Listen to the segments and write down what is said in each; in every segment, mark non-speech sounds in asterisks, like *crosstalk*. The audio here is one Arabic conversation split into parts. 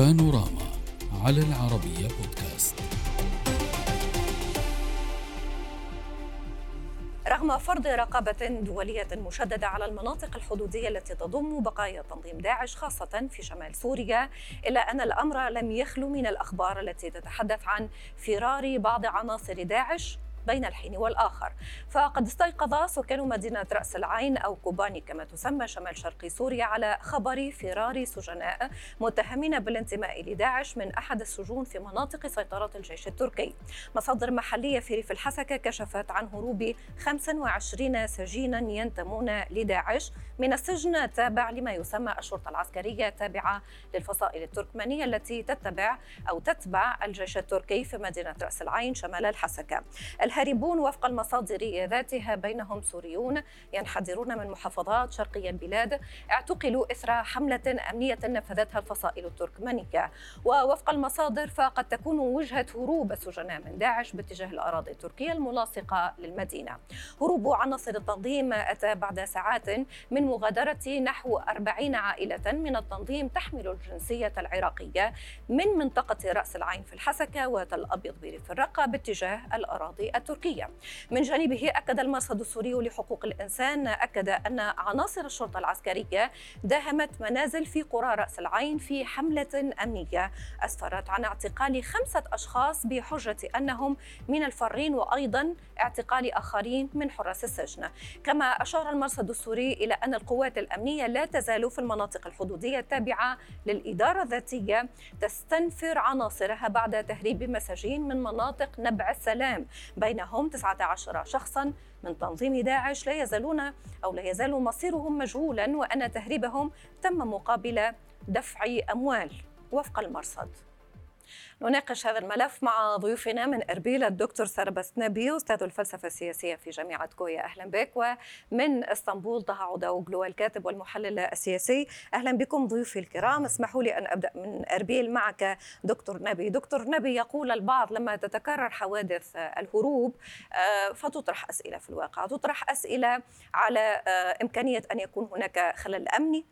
بانوراما على العربية بودكاست. رغم فرض رقابة دولية مشددة على المناطق الحدودية التي تضم بقايا تنظيم داعش خاصة في شمال سوريا إلا أن الأمر لم يخلو من الأخبار التي تتحدث عن فرار بعض عناصر داعش. بين الحين والآخر. فقد استيقظ سكان مدينة رأس العين أو كوباني كما تسمى شمال شرق سوريا على خبر فرار سجناء متهمين بالانتماء لداعش من أحد السجون في مناطق سيطرة الجيش التركي. مصادر محلية في ريف الحسكة كشفت عن هروب 25 سجينا ينتمون لداعش من السجن التابع لما يسمى الشرطة العسكرية تابعة للفصائل التركمانية التي تتبع أو تتبع الجيش التركي في مدينة رأس العين شمال الحسكة. الهاربون وفق المصادر ذاتها بينهم سوريون ينحدرون من محافظات شرقي البلاد. اعتقلوا إثر حملة أمنية نفذتها الفصائل التركمانية. ووفق المصادر فقد تكون وجهة هروب السجناء من داعش باتجاه الأراضي التركية الملاصقة للمدينة. هروب عناصر التنظيم أتى بعد ساعات من مغادرة نحو 40 عائلة من التنظيم تحمل الجنسية العراقية من منطقة رأس العين في الحسكة وتل أبيض بريف الرقة باتجاه الأراضي التركية. من جانبه أكد المرصد السوري لحقوق الإنسان أكد أن عناصر الشرطة العسكرية داهمت منازل في قرى رأس العين في حملة أمنية. أسفرت عن اعتقال خمسة أشخاص بحجة أنهم من الفارين وأيضا اعتقال آخرين من حراس السجن. كما أشار المرصد السوري إلى أن القوات الأمنية لا تزال في المناطق الحدودية التابعة للإدارة الذاتية تستنفر عناصرها بعد تهريب مساجين من مناطق نبع السلام بينهم 19 شخصا من تنظيم داعش لا يزالون أو لا يزال مصيرهم مجهولا وأن تهريبهم تم مقابل دفع أموال وفق المرصد. نناقش هذا الملف مع ضيوفنا من أربيل الدكتور سربس نبي أستاذ الفلسفة السياسية في جامعة كويا. أهلا بك. ومن إسطنبول طه عودوغلو الكاتب والمحلل السياسي. أهلا بكم ضيوفي الكرام. اسمحوا لي أن أبدأ من أربيل معك دكتور نبي. دكتور نبي يقول البعض لما تتكرر حوادث الهروب آه، فتطرح أسئلة في الواقع. تطرح أسئلة على آه، إمكانية أن يكون هناك خلل أمني.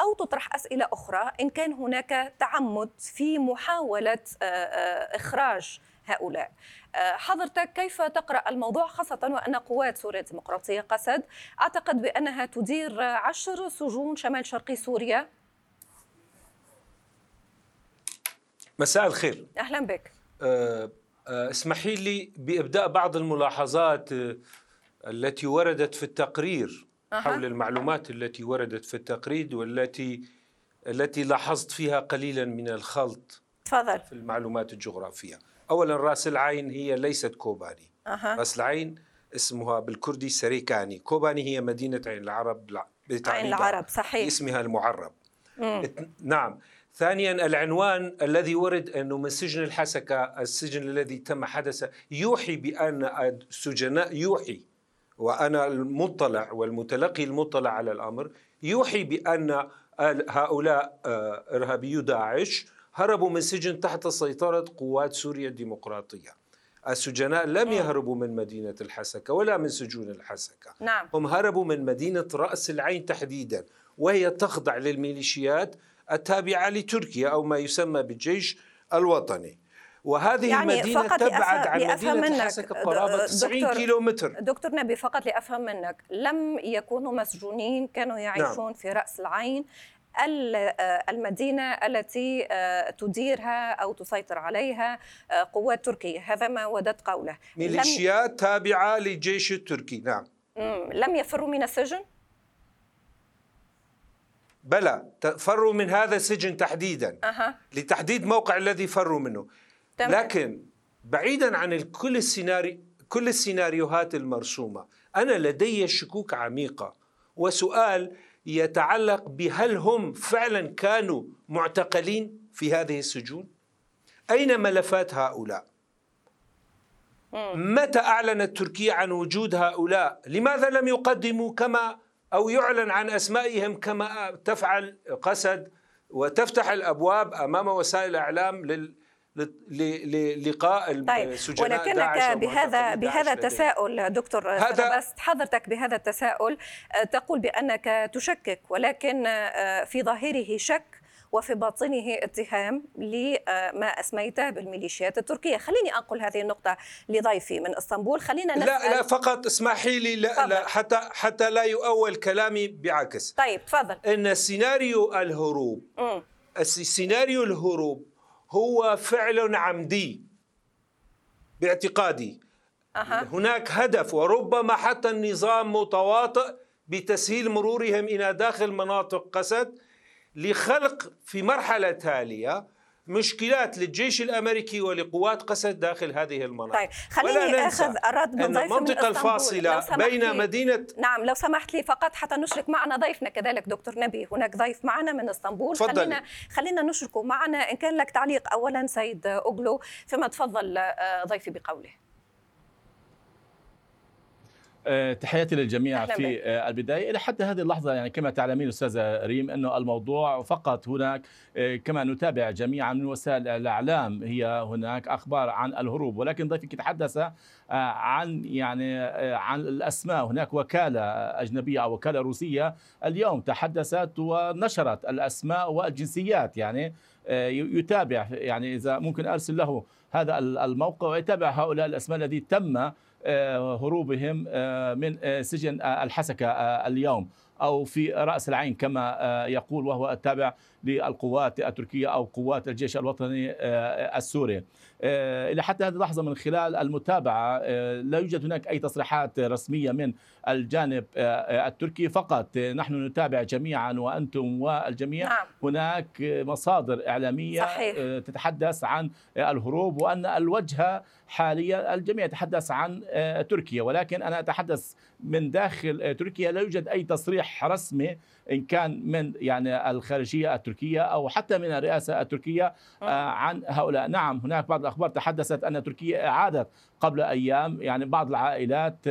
أو تطرح أسئلة أخرى إن كان هناك تعمد في محاولة آه، آه، إخراج هؤلاء. آه، حضرتك كيف تقرأ الموضوع خاصة وأن قوات سوريا الديمقراطية قسد؟ أعتقد بأنها تدير عشر سجون شمال شرقي سوريا. مساء الخير. أهلا بك. اسمحي لي بإبداء بعض الملاحظات التي وردت في التقرير. أه. حول المعلومات التي وردت في التقرير والتي التي لاحظت فيها قليلا من الخلط تفضل. في المعلومات الجغرافية. أولا رأس العين هي ليست كوباني. أه. رأس العين اسمها بالكردي سريكاني. كوباني هي مدينة عين العرب عين العرب صحيح. اسمها المعرب. مم. نعم. ثانيا العنوان الذي ورد أنه من سجن الحسكة السجن الذي تم حدث يوحي بأن السجناء يوحي وأنا المطلع والمتلقي المطلع على الأمر يوحي بأن هؤلاء آه، إرهابيو داعش هربوا من سجن تحت سيطرة قوات سوريا الديمقراطية. السجناء لم يهربوا من مدينة الحسكة ولا من سجون الحسكة. نعم. هم هربوا من مدينة رأس العين تحديدا وهي تخضع للميليشيات التابعة لتركيا أو ما يسمى بالجيش الوطني. وهذه يعني المدينة فقط تبعد عن مدينة الحسكة قرابة 90 كيلو متر دكتور نبي فقط لأفهم منك لم يكونوا مسجونين كانوا يعيشون نعم. في رأس العين المدينة التي آه، تديرها أو تسيطر عليها آه، قوات تركية. هذا ما ودت قوله. ميليشيات تابعة للجيش التركي نعم. لم يفروا من السجن؟ بلى فروا من هذا السجن تحديدا. أه. لتحديد موقع الذي فروا منه. تمام. لكن بعيدا عن كل السيناريو كل السيناريوهات المرسومة أنا لدي شكوك عميقة وسؤال يتعلق بهل هم فعلا كانوا معتقلين في هذه السجون؟ أين ملفات هؤلاء؟ متى أعلنت تركيا عن وجود هؤلاء؟ لماذا لم يقدموا كما أو يعلن عن أسمائهم كما تفعل قسد وتفتح الأبواب أمام وسائل الإعلام لل للقاء طيب السجناء ولكنك بهذا بهذا التساؤل دكتور هذا بس حضرتك بهذا التساؤل آه، تقول بأنك تشكك ولكن آه، في ظاهره شك وفي باطنه اتهام لما أسميته بالميليشيات التركية. خليني أنقل هذه النقطة لضيفي من إسطنبول. خلينا نسأل لا لا فقط اسمحي لي لا, لا حتى حتى لا يؤول كلامي بعكس. طيب تفضل. إن سيناريو الهروب م. سيناريو الهروب هو فعل عمدي باعتقادي أه. هناك هدف وربما حتى النظام متواطئ بتسهيل مرورهم إلى داخل مناطق قسد لخلق في مرحلة تالية مشكلات للجيش الأمريكي ولقوات قسد داخل هذه المناطق. طيب خليني أخذ الرد من ضيف المنطقة الفاصلة بين مدينة نعم لو سمحت لي فقط حتى نشرك معنا ضيفنا كذلك دكتور نبي. هناك ضيف معنا من إسطنبول. فضل. خلينا خلينا نشركه معنا. إن كان لك تعليق اولا سيد أوغلو فيما تفضل آه، ضيفي بقوله. تحياتي للجميع في آه، البداية. إلى حتى هذه اللحظة يعني كما تعلمين أستاذة ريم أنه الموضوع فقط هناك آه، كما نتابع جميعا من وسائل الإعلام هي هناك أخبار عن الهروب ولكن ضيفك تحدث عن يعني عن الأسماء. هناك وكالة أجنبية أو وكالة روسية اليوم تحدثت ونشرت الأسماء والجنسيات. يعني يتابع يعني إذا ممكن أرسل له هذا الموقع ويتابع هؤلاء الأسماء الذي تم آه، هروبهم آه، من آه، سجن الحسكة اليوم. أو في رأس العين كما يقول وهو التابع للقوات التركية أو قوات الجيش الوطني السوري. إلى حتى هذه اللحظة من خلال المتابعة لا يوجد هناك أي تصريحات رسمية من الجانب التركي. فقط نحن نتابع جميعا وأنتم والجميع. نعم. هناك مصادر إعلامية صحيح. تتحدث عن الهروب وأن الوجهة حاليا الجميع يتحدث عن آه، تركيا. ولكن أنا أتحدث من داخل آه، تركيا. لا يوجد أي تصريح رسمي إن كان من يعني الخارجية التركية أو حتى من الرئاسة التركية آه، عن هؤلاء. نعم هناك بعض الأخبار تحدثت أن تركيا إعادت قبل أيام يعني بعض العائلات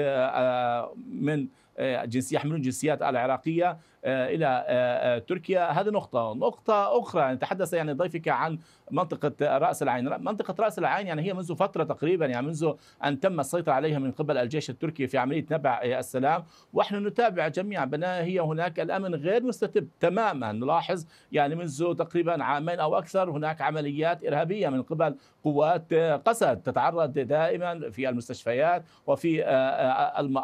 من جنسيه يحملون جنسيات العراقية آه، إلى آه، آه، تركيا. هذه نقطة. نقطة أخرى يعني تحدث يعني ضيفك عن منطقة رأس العين. منطقة رأس العين يعني هي منذ فترة تقريبا يعني منذ أن تم السيطرة عليها من قبل الجيش التركي في عملية نبع السلام. ونحن نتابع جميعا بنا هي هناك الأمن غير مستتب تماما. نلاحظ يعني منذ تقريبا عامين أو أكثر هناك عمليات إرهابية من قبل قوات قسد تتعرض دائما في المستشفيات وفي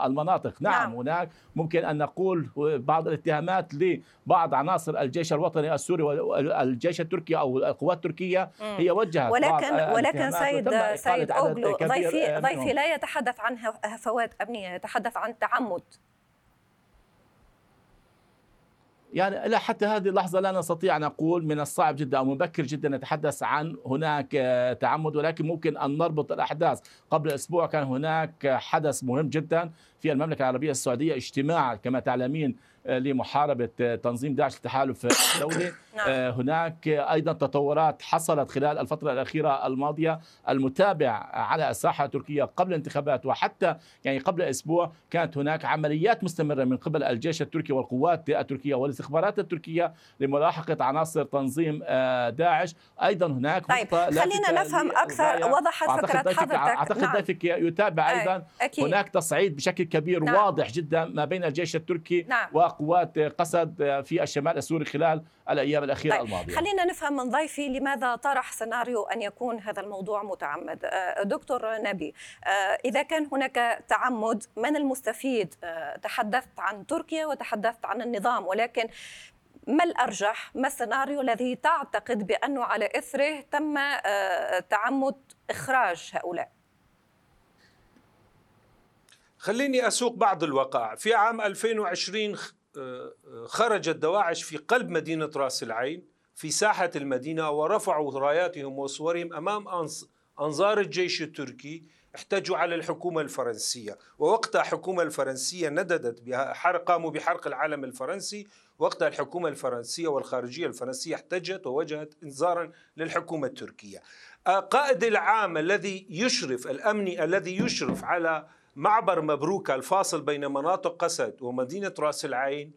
المناطق. نعم, نعم. هناك ممكن أن نقول بعض الاتهامات لبعض عناصر الجيش الوطني السوري والجيش التركي أو القوات التركية. هي وجهت ولكن ولكن سيد سيد أوغلو ضيفي ضيفي لا يتحدث عن هفوات امنيه يتحدث عن تعمد. يعني لا حتى هذه اللحظة لا نستطيع أن نقول من الصعب جدا أو مبكر جدا نتحدث عن هناك تعمد ولكن ممكن أن نربط الأحداث. قبل أسبوع كان هناك حدث مهم جدا في المملكة العربية السعودية اجتماع كما تعلمين آه، لمحاربة آه، تنظيم داعش التحالف الدولي *coughs* نعم. آه، هناك أيضا تطورات حصلت خلال الفترة الأخيرة الماضية المتابع على الساحة التركية قبل الانتخابات وحتى يعني قبل أسبوع كانت هناك عمليات مستمرة من قبل الجيش التركي والقوات التركية والاستخبارات التركية لملاحقة عناصر تنظيم داعش أيضا هناك طيب خلينا نفهم أكثر وضحت فكرة حضرتك أعتقد نعم. ضيفك يتابع أيضا أكيد. هناك تصعيد بشكل كبير نعم. واضح جدا ما بين الجيش التركي نعم. وقوات قسد في الشمال السوري خلال الأيام الأخيرة طيب. الماضية. خلينا نفهم من ضيفي لماذا طرح سيناريو أن يكون هذا الموضوع متعمد. آه، دكتور نبي آه، إذا كان هناك تعمد من المستفيد آه، تحدثت عن تركيا وتحدثت عن النظام ولكن ما الأرجح؟ ما السيناريو الذي تعتقد بأنه على إثره تم تعمد إخراج هؤلاء؟ خليني أسوق بعض الوقائع. في عام 2020 آه، خرجت دواعش في قلب مدينة راس العين في ساحة المدينة ورفعوا راياتهم وصورهم أمام أنظار الجيش التركي احتجوا على الحكومة الفرنسية. ووقتها الحكومة الفرنسية نددت بحرق قاموا بحرق العلم الفرنسي وقتها الحكومة الفرنسية والخارجية الفرنسية احتجت ووجهت إنذارا للحكومة التركية. آه، قائد العام الذي يشرف الأمني الذي يشرف على معبر مبروكة الفاصل بين مناطق قسد ومدينة راس العين.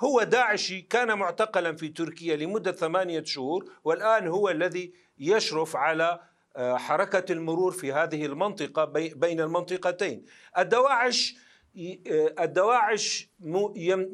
هو داعشي كان معتقلا في تركيا لمدة ثمانية شهور والآن هو الذي يشرف على آه، حركة المرور في هذه المنطقة بين المنطقتين. الدواعش الدواعش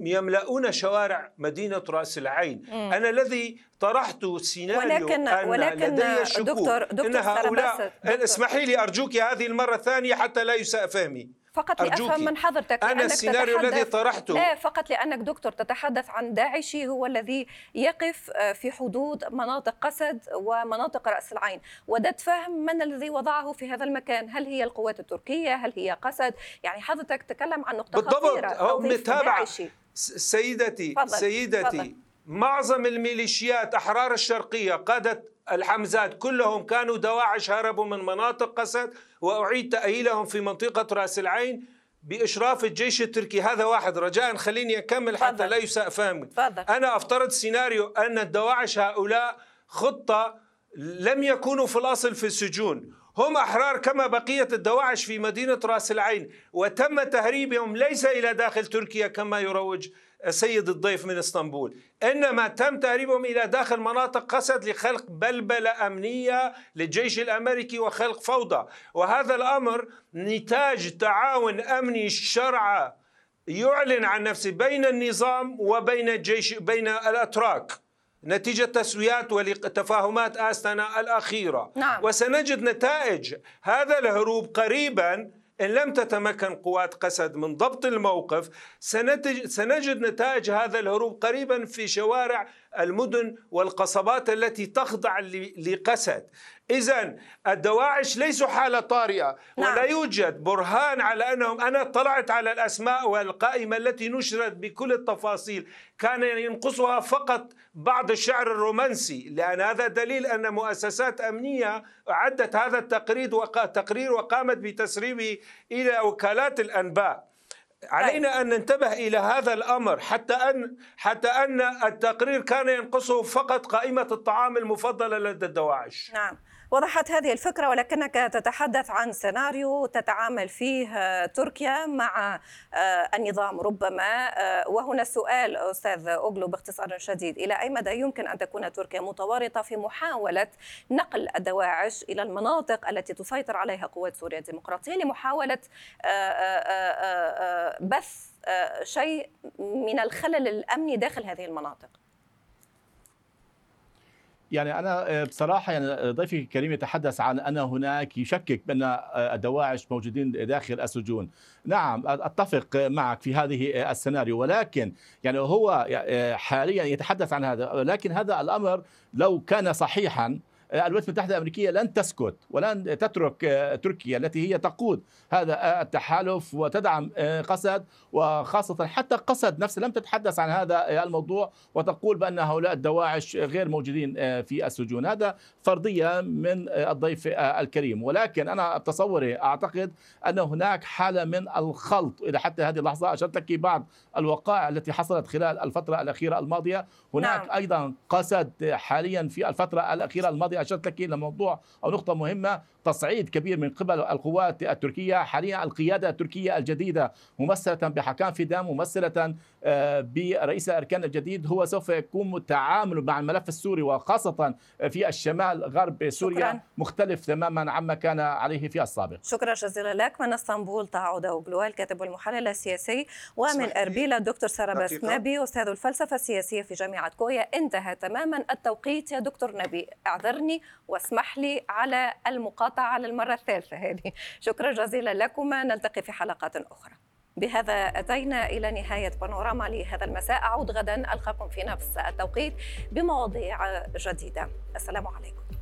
يملؤون شوارع مدينة رأس العين. مم. أنا الذي طرحت سيناريو ولكن أن ولكن لدي شكوك. دكتور دكتور إن هؤلاء اسمحي لي أرجوك هذه المرة الثانية حتى لا يساء فهمي. فقط لأفهم من حضرتك أنا السيناريو الذي طرحته. لا فقط لأنك دكتور تتحدث عن داعشي هو الذي يقف آه، في حدود مناطق قسد ومناطق رأس العين. ودت فهم من الذي وضعه في هذا المكان. هل هي القوات التركية؟ هل هي قسد؟ يعني حضرتك تكلم عن نقطة بالضبط. خطيرة. هو متابعة سيدتي فضل. سيدتي. فضل. معظم الميليشيات أحرار الشرقية قادت الحمزات كلهم كانوا دواعش هربوا من مناطق قسد وأعيد تأهيلهم في منطقة رأس العين بإشراف الجيش التركي. هذا واحد. رجاء خليني أكمل حتى فضل. لا يساء فهمك. أنا أفترض سيناريو أن الدواعش هؤلاء خطة لم يكونوا في الأصل في السجون. هم أحرار كما بقية الدواعش في مدينة رأس العين وتم تهريبهم ليس إلى داخل تركيا كما يروج سيد الضيف من إسطنبول. إنما تم تهريبهم إلى داخل مناطق قسد لخلق بلبلة أمنية للجيش الأمريكي وخلق فوضى. وهذا الأمر نتاج تعاون أمني شرع يعلن عن نفسه بين النظام وبين الجيش بين الأتراك. نتيجة تسويات وتفاهمات آستنا الأخيرة. نعم. وسنجد نتائج هذا الهروب قريبا إن لم تتمكن قوات قسد من ضبط الموقف سنجد نتائج هذا الهروب قريبا في شوارع المدن والقصبات التي تخضع لقسد. إذا الدواعش ليسوا حالة طارئة نعم. ولا يوجد برهان على أنهم أنا اطلعت على الأسماء والقائمة التي نشرت بكل التفاصيل كان ينقصها فقط بعض الشعر الرومانسي لأن هذا دليل أن مؤسسات أمنية أعدت هذا التقرير وقامت بتسريبه إلى وكالات الأنباء علينا طيب. أن ننتبه إلى هذا الأمر حتى ان حتى أن التقرير كان ينقصه فقط قائمة الطعام المفضله لدى الدواعش. نعم. وضحت هذه الفكرة ولكنك تتحدث عن سيناريو تتعامل فيه آه، تركيا مع آه، النظام ربما آه، وهنا السؤال أستاذ أوغلو باختصار شديد إلى أي مدى يمكن أن تكون تركيا متورطة في محاولة نقل الدواعش إلى المناطق التي تسيطر عليها قوات سوريا الديمقراطية لمحاولة بث شيء من الخلل الأمني داخل هذه المناطق. يعني أنا آه، بصراحة يعني آه، ضيفي الكريم يتحدث عن أن هناك يشكك بأن آه، الدواعش موجودين داخل السجون. نعم أتفق معك في هذه السيناريو. ولكن يعني هو حاليا يتحدث عن هذا. ولكن هذا الأمر لو كان صحيحا الولايات المتحدة الأمريكية لن تسكت ولن تترك تركيا التي هي تقود. هذا التحالف وتدعم قسد وخاصة حتى قسد نفسه. لم تتحدث عن هذا الموضوع وتقول بأن هؤلاء الدواعش غير موجودين في السجون. هذا فرضية من الضيف الكريم. ولكن أنا تصوري أعتقد أن هناك حالة من الخلط. إلى حتى هذه اللحظة أشرت لك بعض الوقائع التي حصلت خلال الفترة الأخيرة الماضية. هناك نعم. أيضا قسد حاليا في الفترة الأخيرة الماضية أشرت لك إلى موضوع أو نقطة مهمة تصعيد كبير من قبل القوات التركية حاليا القيادة التركية الجديدة ممثلة بحكام فيدام ممثلة آه، برئيس الأركان الجديد هو سوف يكون متعامل مع الملف السوري وخاصة في الشمال غرب سوريا شكرا. مختلف تماما عما كان عليه في السابق. شكرا جزيلا لك. من إسطنبول طه أوغلو الكاتب والمحلل السياسي ومن أربيل الدكتور سارباس نبي أستاذ الفلسفة السياسية في جامعة كويا. انتهى تماما التوقيت يا دكتور نبي. اعذرني. واسمح لي على المقاطعة على المرة الثالثة هذه. شكرا جزيلا لكما. نلتقي في حلقات أخرى. بهذا أتينا إلى نهاية بانوراما لهذا المساء. أعود غدا. ألقاكم في نفس التوقيت بمواضيع جديدة. السلام عليكم.